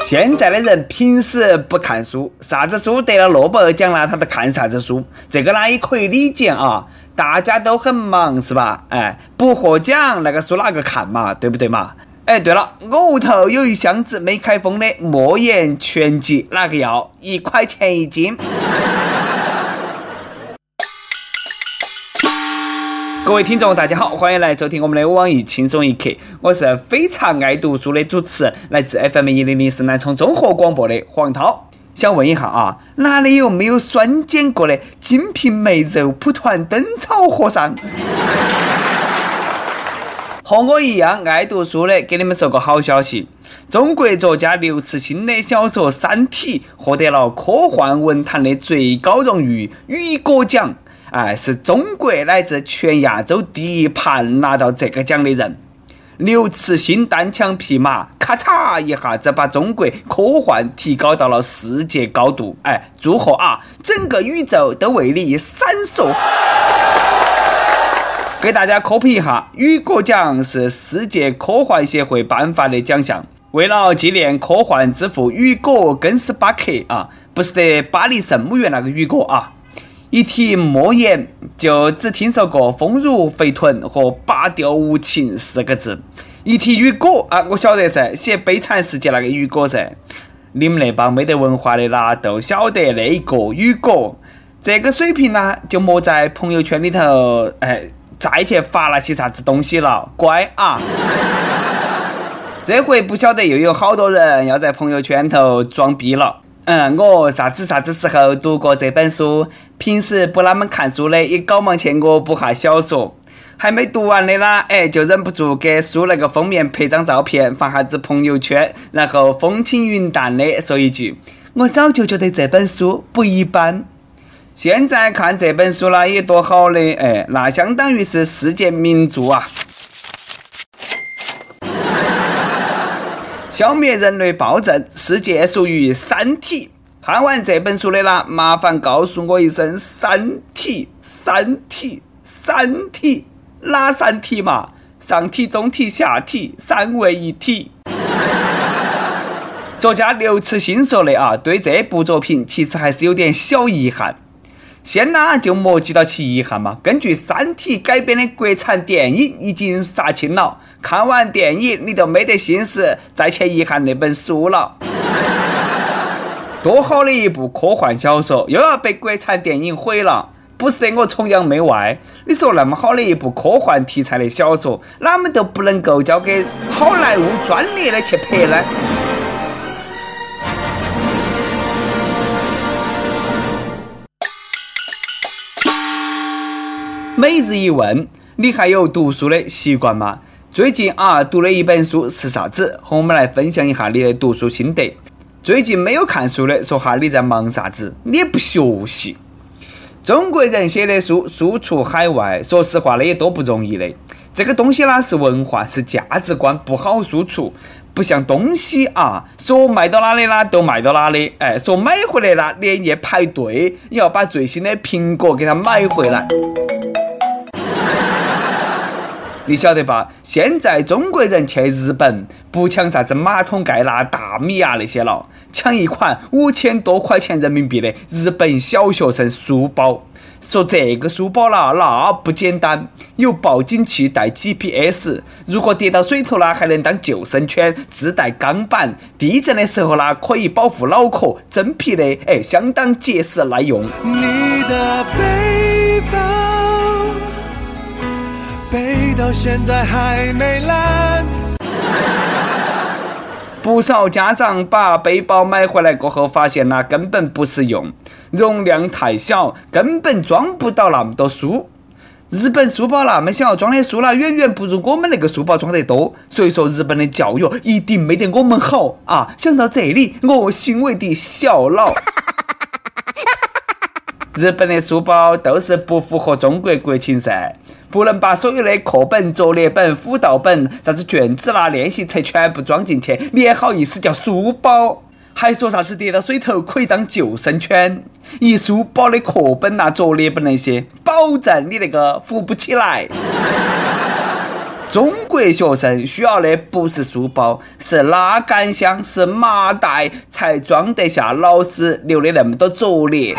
现在的人平时不看书，啥子书得了诺贝尔奖了，他都看啥子书？这个呢也可以理解啊，大家都很忙是吧？哎，不获奖那个书哪个看嘛？对不对嘛？哎，对了，我屋头有一箱子没开封的莫言全集，哪个要？一块钱一斤。各位听众，大家好，欢迎来收听我们的网易轻松一刻，我是非常爱读书的主持人，来自 FM 一零零四南充综合广播的黄涛。想问一下啊，哪里有没有酸碱过的《金瓶梅》肉蒲团灯草和尚？和我一样爱读书的，给你们说个好消息：中国作家刘慈欣的小说《三体》获得了科幻文坛的最高荣誉雨果奖。哎，是中国乃至全亚洲第一盘拿到这个奖的人。刘慈欣单枪匹马，咔嚓一下子把中国科幻提高到了世界高度。哎，祝贺啊！整个宇宙都为你闪烁。给大家科普一下，雨果奖是世界科幻协会颁发的奖项。为了纪念科幻之父雨果·根斯巴克啊，不是得巴黎圣母院那个雨果啊。一提莫言，就只听说过丰乳肥臀和拔掉无情四个字。一提雨果啊，我晓得噻，写《悲惨世界》那个雨果噻。你们那帮没得文化的啦，都晓得那一个雨果。这个水平呢，就莫在朋友圈里头，哎。再去发那些啥子东西了，乖啊！这回不晓得又有好多人要在朋友圈头装逼了。嗯，我啥子啥子时候读过这本书？平时不啷么看书的，也搞忙去我不下小说。还没读完的啦，哎，就忍不住给书那个封面拍张照片，发下子朋友圈，然后风轻云淡的说一句：“我早就觉得这本书不一般。”现在看这本书呢，也多好的，哎，那相当于是世界名著啊！消灭人类暴政，世界属于《三体》。看完这本书的啦，麻烦告诉我一声《三体》，《三体》，《三体》，哪三体嘛？上体、中体、下体，三位一体。作家刘慈欣说的啊，对这部作品其实还是有点小遗憾。先呢就莫急到去遗憾嘛。根据《三体》改编的国产电影已经杀青了，看完电影你都没得心思再去遗憾那本书了。多好的一部科幻小说，又要被国产电影毁了，不是我崇洋媚外。你说那么好的一部科幻题材的小说，哪们都不能够交给好莱坞专业的去拍呢？每日一问：你还有读书的习惯吗？最近啊，读了一本书是啥子？和我们来分享一下你的读书心得。最近没有看书的，说哈你在忙啥子？你不学习。中国人写的书输出海外，说实话呢也多不容易的。这个东西呢是文化，是价值观，不好输出。不像东西啊，说卖到哪里啦都卖到哪里。哎，说买回来啦，连夜排队也要把最新的苹果给它买回来。你晓得吧？现在中国人去日本不抢啥子马桶盖啦、大米啊那些了，抢一款五千多块钱人民币的日本小学生书包。说这个书包啦，那不简单，有报警器、带 GPS，如果跌到水头啦，还能当救生圈，自带钢板，地震的时候啦，可以保护脑壳，真皮的，哎，相当结实耐用。你的背到现在还没烂。不少家长把背包买回来过后，发现那根本不实用，容量太小，根本装不到那么多书。日本书包那么小，装的书呢远远不如我们那个书包装得多。所以说，日本的教育一定没得我们好啊！想到这里，我欣慰的笑了。日本的书包都是不符合中国国情噻。不能把所有的课本、作业本、辅导本、啥子卷子啦、练习册全部装进去，你也好意思叫书包？还说啥子跌到水头可以当救生圈？一书包的课本呐、作业本那些，保证你那个浮不起来。中国学生需要的不是书包，是拉杆箱，是麻袋，才装得下老师留的那么多作业。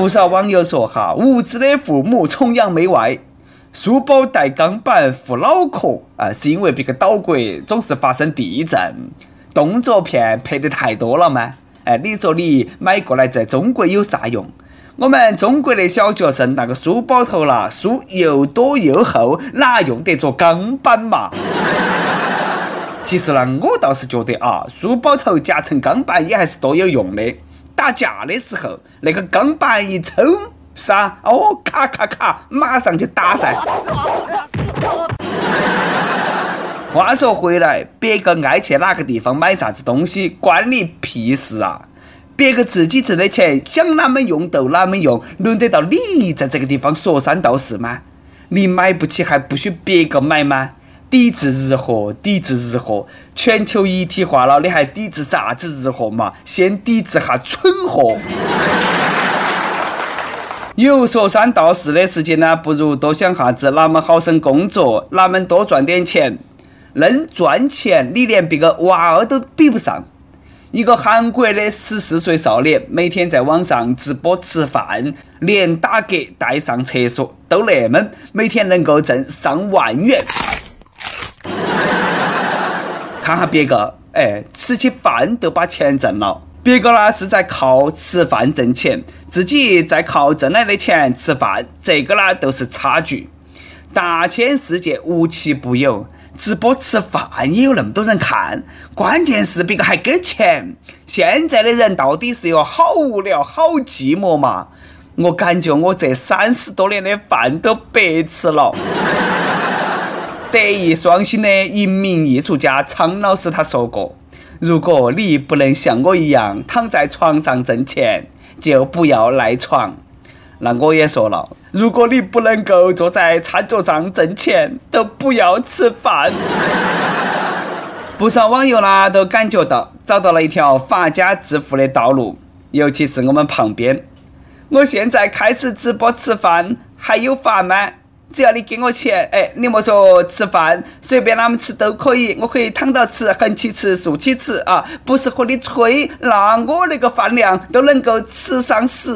不少网友说：“哈，无知的父母崇洋媚外，书包带钢板护脑壳啊，是因为别个岛国总是发生地震，动作片拍的太多了吗？”哎，你说你买过来在中国有啥用？我们中国的小学生那个书包头啦，书又多又厚，哪用得着钢板嘛？其实呢，我倒是觉得啊，书包头夹层钢板也还是多有用的。打架的时候，那个钢板一抽，啥？哦，咔咔咔，马上就打噻。话说回来，别个爱去哪个地方买啥子东西，关你屁事啊！别个自己挣的钱，想哪么用就哪么用，轮得到你在这个地方说三道四吗？你买不起还不许别个买吗？抵制日货，抵制日货，全球一体化了，你还抵制啥子日货嘛？先抵制下蠢货。有说三道四的时间呢，不如多想下子哪么好生工作，哪们多赚点钱。论赚钱，你连别个娃儿都比不上。一个韩国的十四岁少年，每天在网上直播吃饭，连打嗝带上厕所都那么，每天能够挣上万元。看下别个，哎，吃起饭都把钱挣了。别个呢是在靠吃饭挣钱，自己在靠挣来的钱吃饭，这个呢都是差距。大千世界无奇不有。直播吃饭也有那么多人看，关键是别个还给钱。现在的人到底是有好无聊、好寂寞嘛？我感觉我这三十多年的饭都白吃了。德艺双馨的一名艺术家苍老师他说过：“如果你不能像我一样躺在床上挣钱，就不要赖床。”那我也说了，如果你不能够坐在餐桌上挣钱，都不要吃饭。不少网友呢都感觉到找到了一条发家致富的道路，尤其是我们旁边。我现在开始直播吃饭，还有发吗？只要你给我钱，哎，你莫说吃饭，随便哪们吃都可以，我可以躺到吃，横起吃，竖起吃啊！不是和你吹，那我那个饭量都能够吃上市。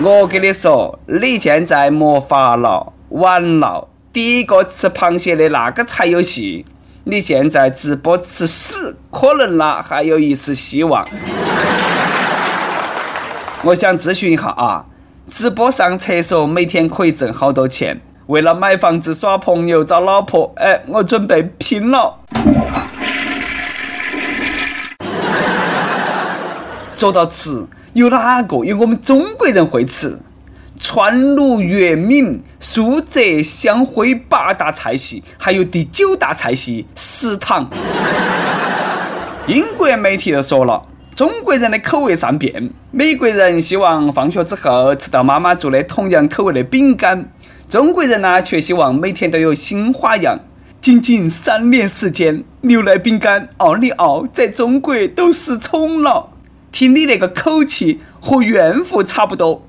我跟你说，你现在没法了，晚了！第一个吃螃蟹的那个才有戏，你现在直播吃屎，可能啦还有一丝希望。我想咨询一下啊，直播上厕所每天可以挣好多钱？为了买房子、耍朋友、找老婆，哎，我准备拼了！说到吃。有哪个有我们中国人会吃？川鲁粤闽苏浙湘徽八大菜系，还有第九大菜系食堂。英国媒体都说了，中国人的口味善变，美国人希望放学之后吃到妈妈做的同样口味的饼干，中国人呢却希望每天都有新花样。仅仅三年时间，牛奶饼干奥利奥在中国都失宠了。听你那个口气，和怨妇差不多。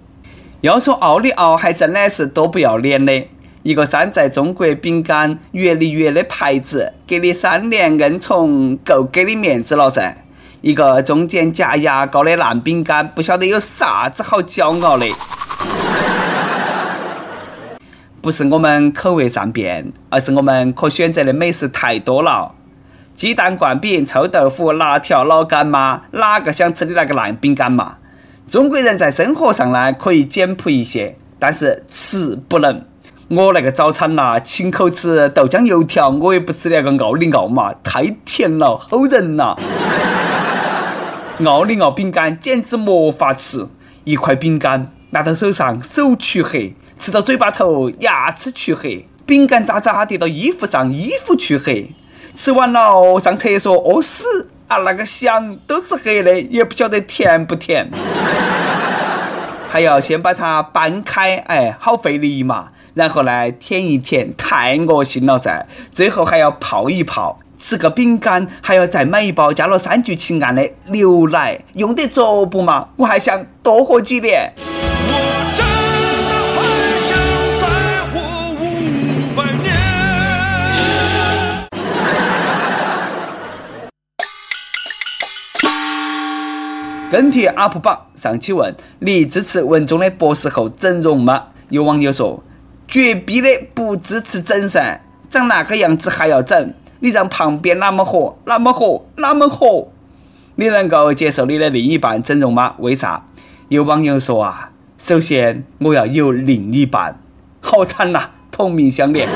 要说奥利奥，还真的是多不要脸的，一个山寨中国饼干越嚟越的牌子，给你三年恩宠，够给你面子了噻。一个中间夹牙膏的烂饼干，不晓得有啥子好骄傲的。不是我们口味善变，而是我们可选择的美食太多了。鸡蛋灌饼、臭豆腐、辣条、老干妈，哪个想吃你那个烂饼干嘛？中国人在生活上呢，可以简朴一些，但是吃不能。我那个早餐呐，亲口吃豆浆油条，我也不吃那个奥利奥嘛，太甜了，齁人呐！奥利奥饼干简直没法吃，一块饼干拿到手上手黢黑，吃到嘴巴头牙齿黢黑，饼干渣渣滴到衣服上衣服黢黑。吃完了上厕所屙屎啊，那个香都是黑的，也不晓得甜不甜。还要先把它掰开，哎，好费力嘛。然后呢，舔一舔，太恶心了噻。最后还要泡一泡，吃个饼干还要再买一包加了三聚氰胺的牛奶，用得着不嘛？我还想多活几年。我真的还想再活五百年。跟帖 UP 榜上期问：你支持文中的博士后整容吗？有网友说：绝逼的不支持整噻，长那个样子还要整？你让旁边那么火，那么火，那么火？你能够接受你的另一半整容吗？为啥？有网友说啊，首先我要有另一半，好惨呐，同命相连。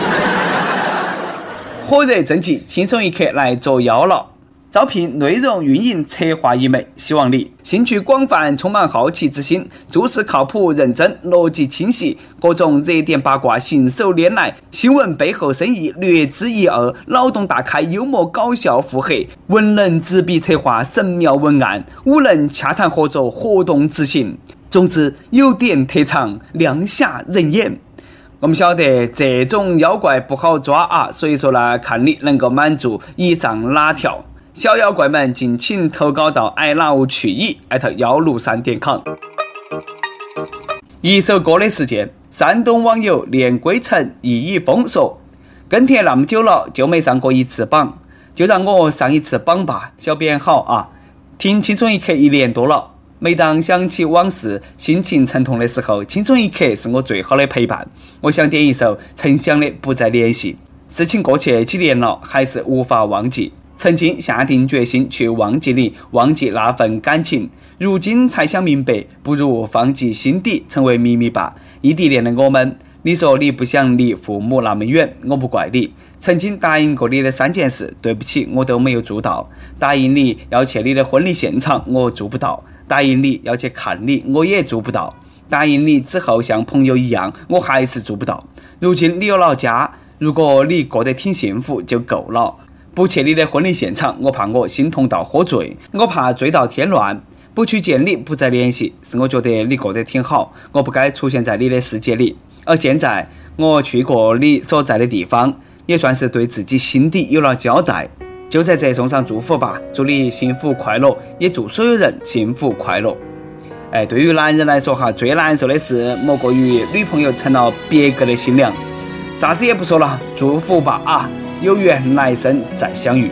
火热正气，轻松一刻来捉妖了。招聘内容运营策划一枚，希望你兴趣广泛，充满好奇之心，做事靠谱认真，逻辑清晰，各种热点八卦信手拈来，新闻背后深意略知一二，脑洞大开，幽默搞笑腹黑，文能执笔策划神妙文案，武能洽谈合作活动执行。总之，有点特长，亮瞎人眼。我们晓得这种妖怪不好抓啊，所以说呢，看你能够满足以上哪条。小妖怪们，敬请投稿到 i love 去矣艾特幺六三点 com。一首歌的时间，山东网友连归尘一已风说：“跟帖那么久了，就没上过一次榜，就让我上一次榜吧。”小编好啊，听轻松一刻一年多了，每当想起往事，心情沉痛的时候，轻松一刻是我最好的陪伴。我想点一首陈翔的《不再联系》，事情过去几年了，还是无法忘记。曾经下定决心去忘记你，忘记那份感情，如今才想明白，不如放进心底，成为秘密吧。异地恋的我们，你说你不想离父母那么远，我不怪你。曾经答应过你的三件事，对不起，我都没有做到。答应你要去你的婚礼现场，我做不到；答应你要去看你，我也做不到；答应你之后像朋友一样，我还是做不到。如今你有老家，如果你过得挺幸福就够了。不去你的婚礼现场，我怕我心痛到喝醉，我怕醉到添乱。不去见你，不再联系，是我觉得你过得挺好，我不该出现在你的世界里。而现在我去过你所在的地方，也算是对自己心底有了交代。就在这送上祝福吧，祝你幸福快乐，也祝所有人幸福快乐。哎，对于男人来说哈，最难受的事莫过于女朋友成了别个的新娘。啥子也不说了，祝福吧啊！有缘来生再相遇。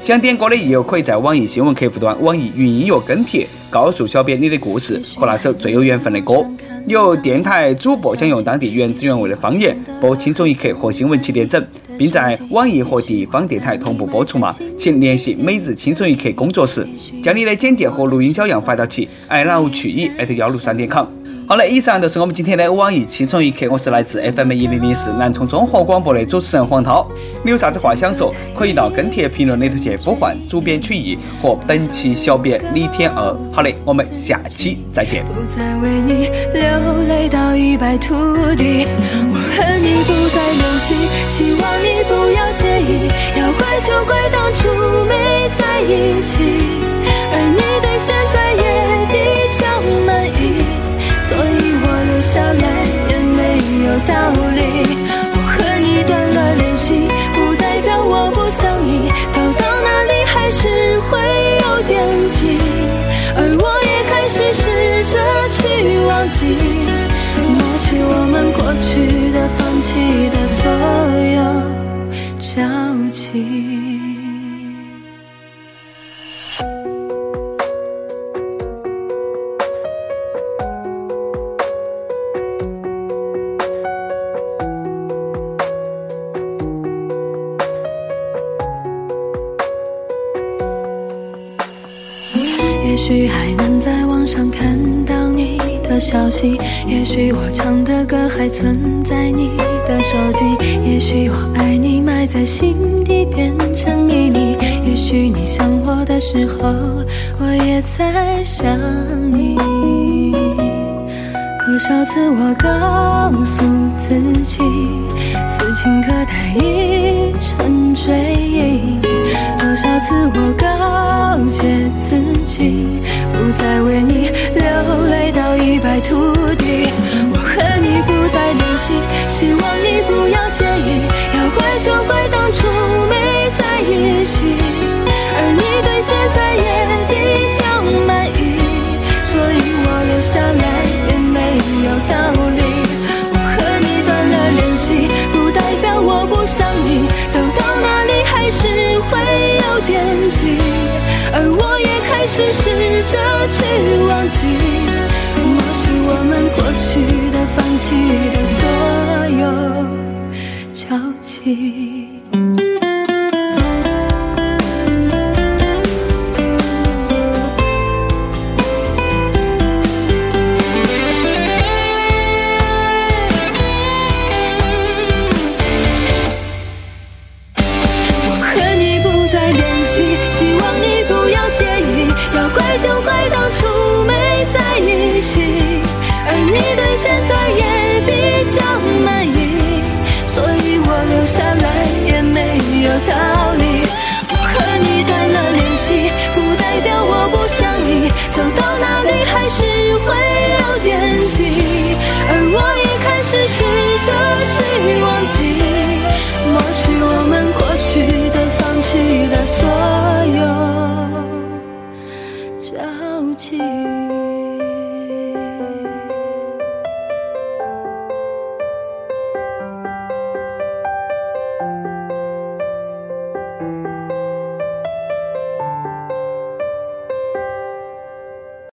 想点歌的益友可以在网易新闻客户端、网易云音乐跟帖，告诉小编你的故事和那首最有缘分的歌。有电台主播想用当地原汁原味的方言播《轻松一刻》和新闻七点整，并在网易和地方电台同步播出吗？请联系每日轻松一刻工作室，将你的简介和录音小样发到其 i love 去以艾特幺六三点 com。好了，以上就是我们今天的网易轻松一刻。我是来自 FM 一零零四南充综合广播的主持人黄涛。你有啥子话想说，可以到跟帖评论里头去呼唤主编曲艺和本期小编李天二。好嘞，我们下期再见。不再为你流泪到一败涂地，我和你不再联系，希望你不要介意。要怪就怪当初没在一起，着去忘记，抹去我们过去的、放弃的消息，也许我唱的歌还存在你的手机，也许我爱你埋在心底变成秘密，也许你想我的时候，我也在想你。多少次我告诉自己，此情可待已成追忆。自我告诫自己，不再为你流泪到一败涂地。我和你不再联系，希望你不要介意。要怪就怪当初就，去忘记。